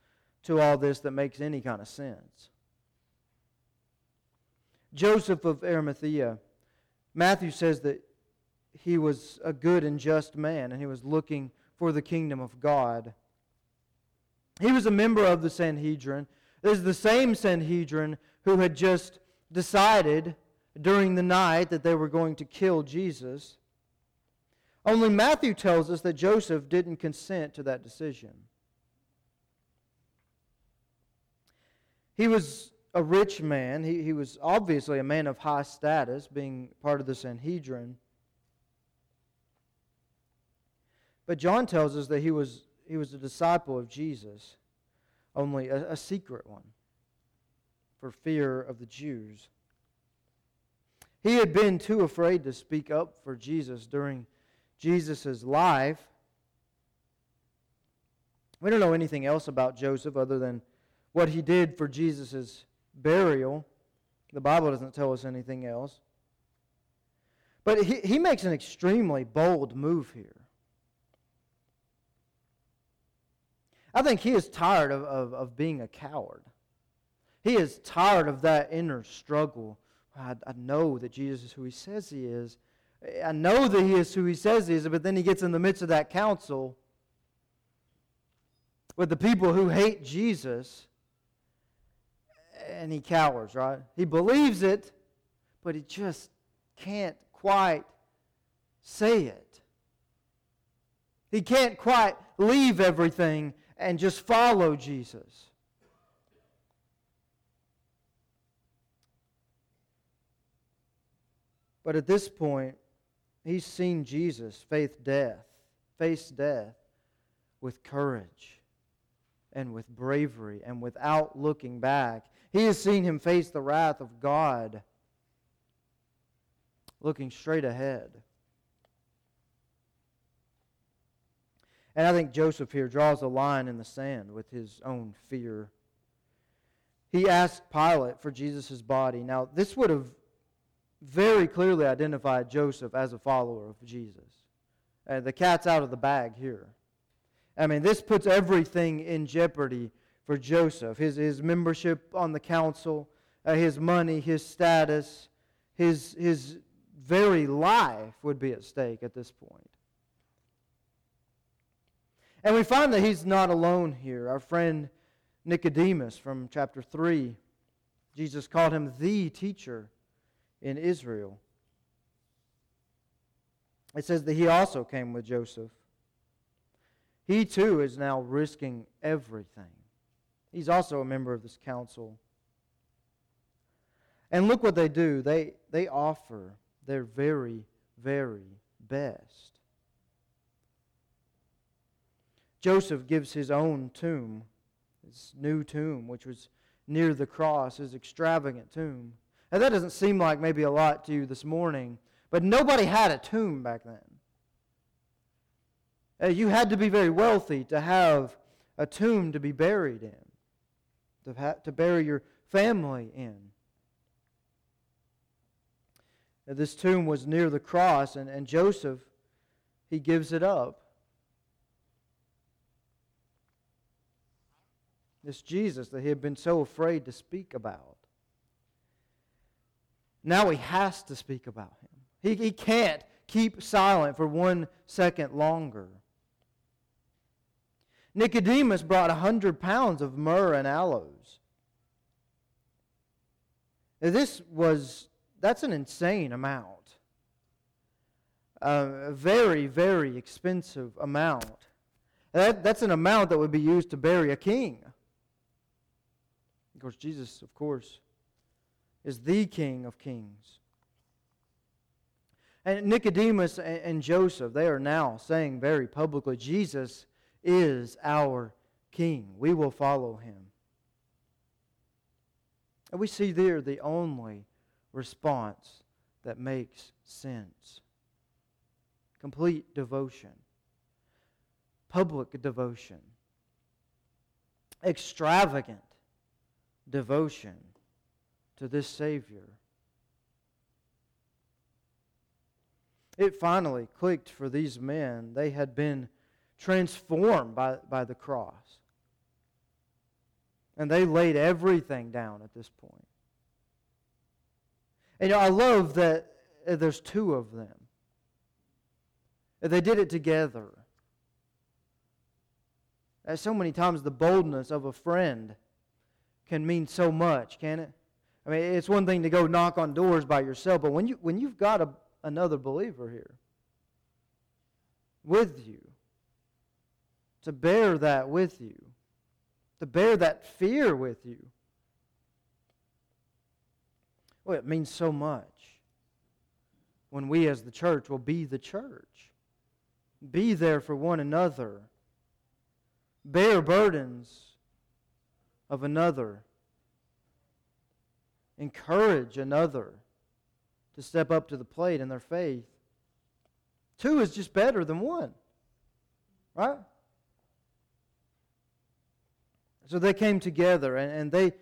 to all this that makes any kind of sense. Joseph of Arimathea, Matthew says that he was a good and just man, and he was looking for the kingdom of God. He was a member of the Sanhedrin. It is the same Sanhedrin who had just decided during the night that they were going to kill Jesus. Only Matthew tells us that Joseph didn't consent to that decision. He was a rich man. He, he was obviously a man of high status, being part of the Sanhedrin. But John tells us that he was, he was a disciple of Jesus, only a, a secret one, for fear of the Jews. He had been too afraid to speak up for Jesus during Jesus' life. We don't know anything else about Joseph other than what he did for Jesus' burial. The Bible doesn't tell us anything else. But he, he makes an extremely bold move here. I think he is tired of, of, of being a coward. He is tired of that inner struggle. I, I know that Jesus is who he says he is. I know that he is who he says he is, but then he gets in the midst of that council with the people who hate Jesus and he cowers, right? He believes it, but he just can't quite say it. He can't quite leave everything and just follow Jesus. But at this point, he's seen Jesus face death, face death with courage and with bravery and without looking back. He has seen him face the wrath of God looking straight ahead. And I think Joseph here draws a line in the sand with his own fear. He asked Pilate for Jesus' body. Now, this would have very clearly identified Joseph as a follower of Jesus. And the cat's out of the bag here. I mean, this puts everything in jeopardy for Joseph his, his membership on the council, uh, his money, his status, his, his very life would be at stake at this point. And we find that he's not alone here. Our friend Nicodemus from chapter 3, Jesus called him the teacher in Israel. It says that he also came with Joseph. He too is now risking everything. He's also a member of this council. And look what they do. They, they offer their very, very best. Joseph gives his own tomb, his new tomb, which was near the cross, his extravagant tomb. Now, that doesn't seem like maybe a lot to you this morning, but nobody had a tomb back then. Uh, you had to be very wealthy to have a tomb to be buried in, to, to bury your family in. Uh, this tomb was near the cross, and, and Joseph, he gives it up. This Jesus that he had been so afraid to speak about. Now he has to speak about him. He, he can't keep silent for one second longer. Nicodemus brought a hundred pounds of myrrh and aloes. This was, that's an insane amount. a very, very expensive amount. That, that's an amount that would be used to bury a king. Of course, Jesus, of course, is the King of kings. And Nicodemus and Joseph, they are now saying very publicly, Jesus is our King. We will follow him. And we see there the only response that makes sense complete devotion, public devotion, extravagant devotion to this Savior. It finally clicked for these men. They had been transformed by, by the cross. And they laid everything down at this point. And you know, I love that uh, there's two of them. They did it together. As so many times, the boldness of a friend can mean so much, can it? I mean, it's one thing to go knock on doors by yourself, but when you when you've got a, another believer here with you, to bear that with you, to bear that fear with you, well, it means so much when we as the church will be the church. Be there for one another. Bear burdens of another. Encourage another to step up to the plate in their faith. Two is just better than one. Right? So they came together and, and they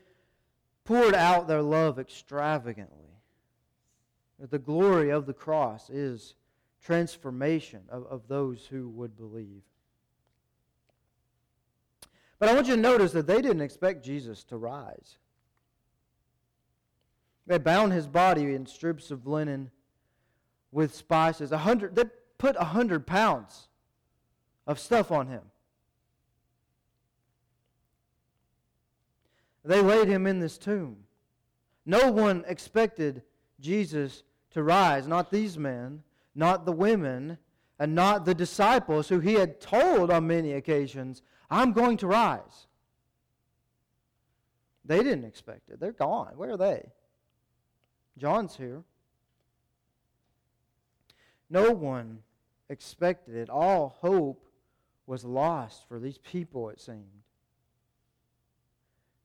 poured out their love extravagantly. The glory of the cross is transformation of, of those who would believe. But I want you to notice that they didn't expect Jesus to rise. They bound his body in strips of linen with spices. A hundred, they put a hundred pounds of stuff on him. They laid him in this tomb. No one expected Jesus to rise, not these men, not the women, and not the disciples who he had told on many occasions, I'm going to rise. They didn't expect it. They're gone. Where are they? John's here. No one expected it. All hope was lost for these people, it seemed.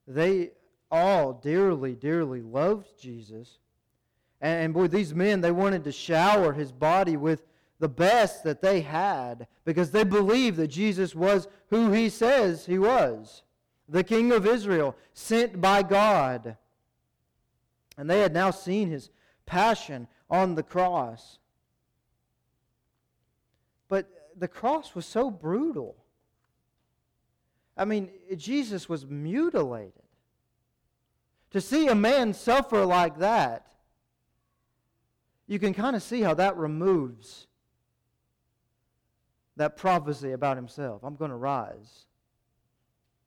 They all dearly, dearly loved Jesus. And, and boy, these men, they wanted to shower his body with the best that they had because they believed that Jesus was who he says he was the King of Israel, sent by God. And they had now seen his passion on the cross. But the cross was so brutal. I mean, Jesus was mutilated. To see a man suffer like that, you can kind of see how that removes that prophecy about himself. I'm going to rise.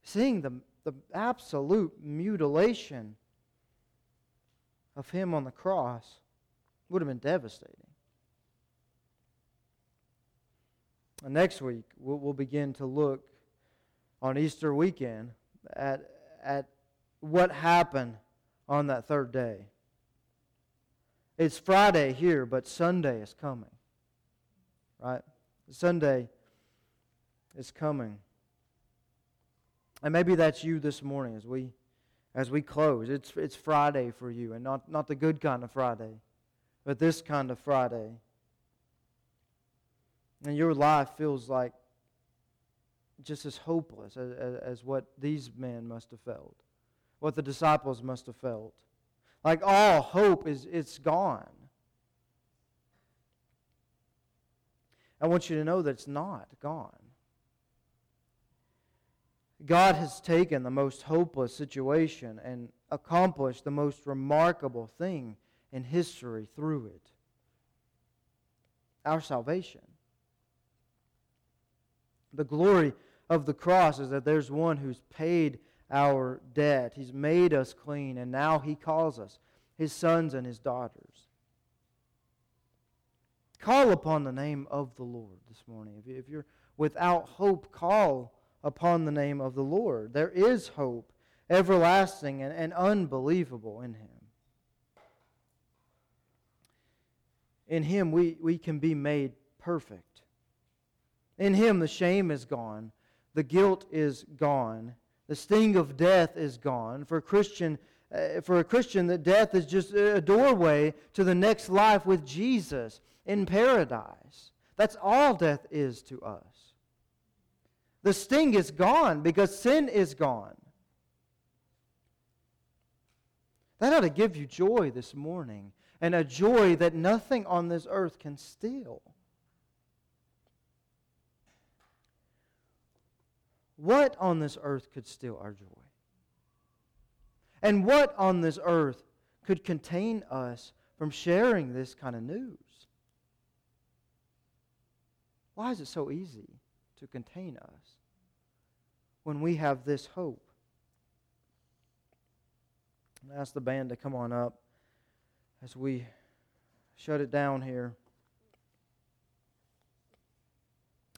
Seeing the, the absolute mutilation of him on the cross would have been devastating. And next week, we'll, we'll begin to look on Easter weekend at, at what happened on that third day. It's Friday here, but Sunday is coming. Right? Sunday is coming. And maybe that's you this morning as we as we close. It's it's Friday for you and not, not the good kind of Friday, but this kind of Friday. And your life feels like just as hopeless as, as, as what these men must have felt, what the disciples must have felt. Like all hope is it's gone. I want you to know that it's not gone. God has taken the most hopeless situation and accomplished the most remarkable thing in history through it our salvation. The glory of the cross is that there's one who's paid our debt. He's made us clean, and now he calls us his sons and his daughters. Call upon the name of the Lord this morning. If you're without hope, call upon the name of the Lord. There is hope, everlasting and, and unbelievable in him. In him, we, we can be made perfect. In him, the shame is gone, the guilt is gone, the sting of death is gone. For a Christian, uh, for a Christian, that death is just a doorway to the next life with Jesus in paradise. That's all death is to us. The sting is gone because sin is gone. That ought to give you joy this morning, and a joy that nothing on this earth can steal. What on this earth could steal our joy? And what on this earth could contain us from sharing this kind of news? Why is it so easy to contain us when we have this hope? I ask the band to come on up as we shut it down here.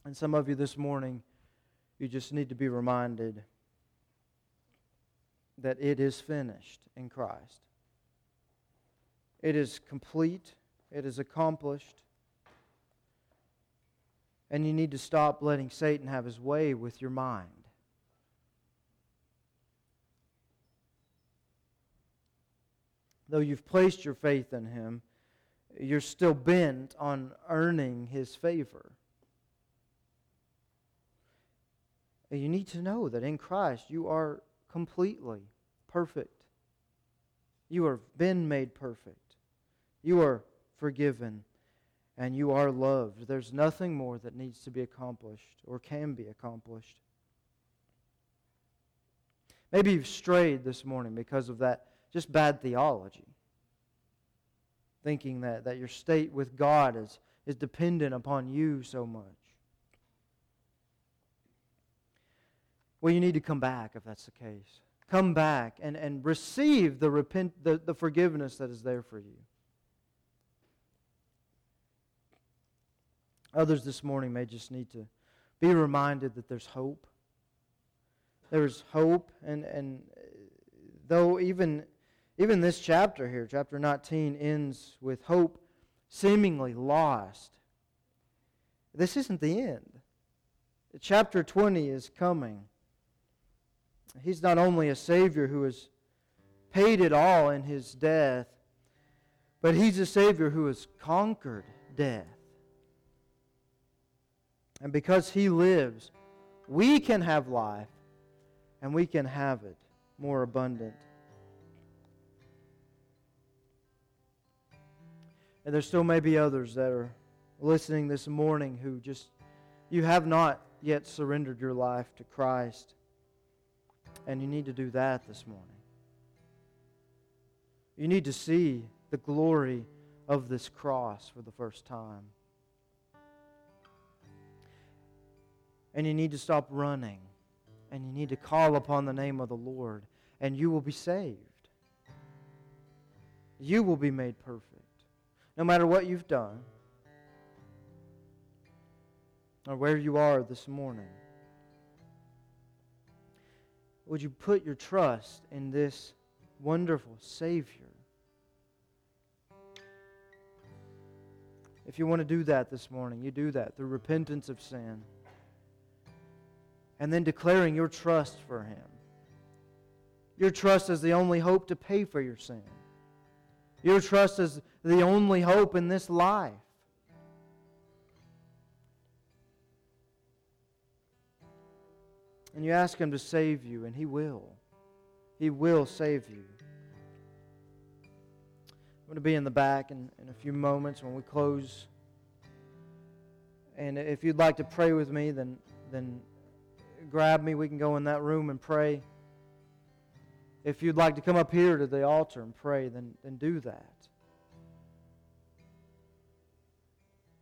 And some of you this morning, you just need to be reminded that it is finished in Christ. It is complete, it is accomplished. And you need to stop letting Satan have his way with your mind. Though you've placed your faith in him, you're still bent on earning his favor. You need to know that in Christ you are completely perfect. You have been made perfect. You are forgiven and you are loved. There's nothing more that needs to be accomplished or can be accomplished. Maybe you've strayed this morning because of that just bad theology. Thinking that, that your state with God is, is dependent upon you so much. Well, you need to come back if that's the case. Come back and, and receive the, repent, the, the forgiveness that is there for you. Others this morning may just need to be reminded that there's hope. There's hope, and, and though even, even this chapter here, chapter 19, ends with hope seemingly lost, this isn't the end. Chapter 20 is coming. He's not only a Savior who has paid it all in his death, but he's a Savior who has conquered death. And because he lives, we can have life and we can have it more abundant. And there still may be others that are listening this morning who just, you have not yet surrendered your life to Christ. And you need to do that this morning. You need to see the glory of this cross for the first time. And you need to stop running. And you need to call upon the name of the Lord. And you will be saved. You will be made perfect. No matter what you've done or where you are this morning. Would you put your trust in this wonderful Savior? If you want to do that this morning, you do that through repentance of sin and then declaring your trust for Him. Your trust is the only hope to pay for your sin. Your trust is the only hope in this life. And you ask Him to save you, and He will. He will save you. I'm going to be in the back in, in a few moments when we close. And if you'd like to pray with me, then, then grab me. We can go in that room and pray. If you'd like to come up here to the altar and pray, then, then do that.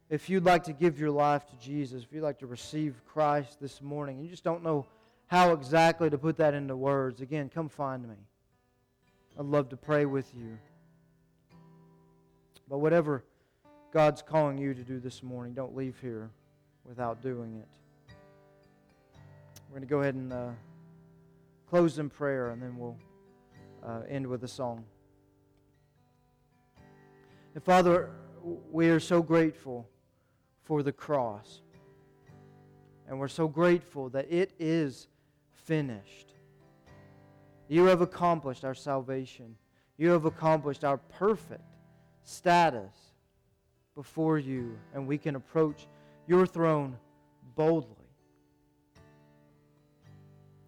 If you'd like to give your life to Jesus, if you'd like to receive Christ this morning, and you just don't know how exactly to put that into words, again, come find me. I'd love to pray with you. But whatever God's calling you to do this morning, don't leave here without doing it. We're going to go ahead and uh, close in prayer, and then we'll uh, end with a song. And Father, we are so grateful for the cross. And we're so grateful that it is finished. You have accomplished our salvation. You have accomplished our perfect status before you, and we can approach your throne boldly.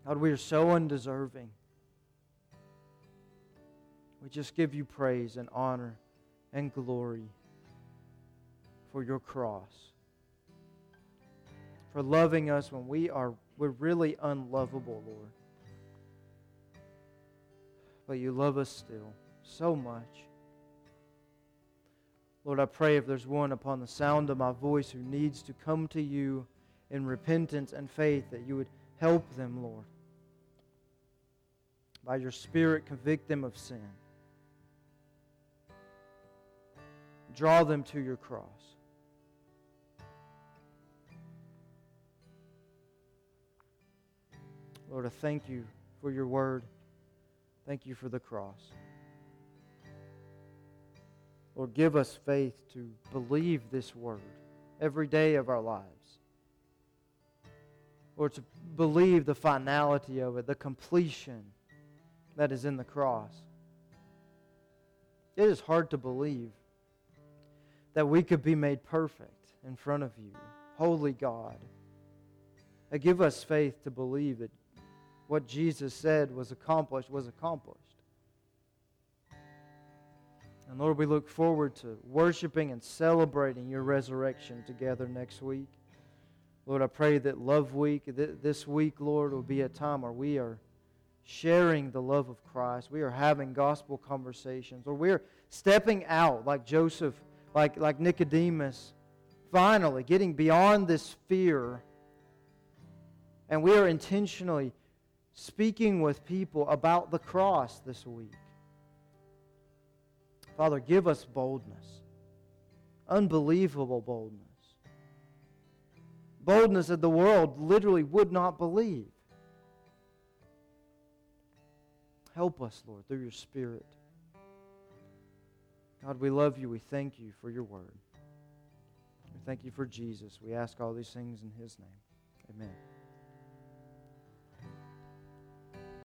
God, we are so undeserving. We just give you praise and honor and glory for your cross, for loving us when we are we're really unlovable, Lord. But you love us still so much. Lord, I pray if there's one upon the sound of my voice who needs to come to you in repentance and faith, that you would help them, Lord. By your Spirit, convict them of sin. Draw them to your cross. Lord, I thank you for your word. Thank you for the cross. Lord, give us faith to believe this word every day of our lives. Lord, to believe the finality of it, the completion that is in the cross. It is hard to believe that we could be made perfect in front of you, holy God. And give us faith to believe that what Jesus said was accomplished was accomplished. And Lord, we look forward to worshiping and celebrating your resurrection together next week. Lord, I pray that Love Week, this week, Lord, will be a time where we are sharing the love of Christ. We are having gospel conversations, or we're stepping out like Joseph, like, like Nicodemus, finally getting beyond this fear. And we are intentionally speaking with people about the cross this week. Father, give us boldness, unbelievable boldness. Boldness that the world literally would not believe. Help us, Lord, through your Spirit. God, we love you. We thank you for your word. We thank you for Jesus. We ask all these things in his name. Amen.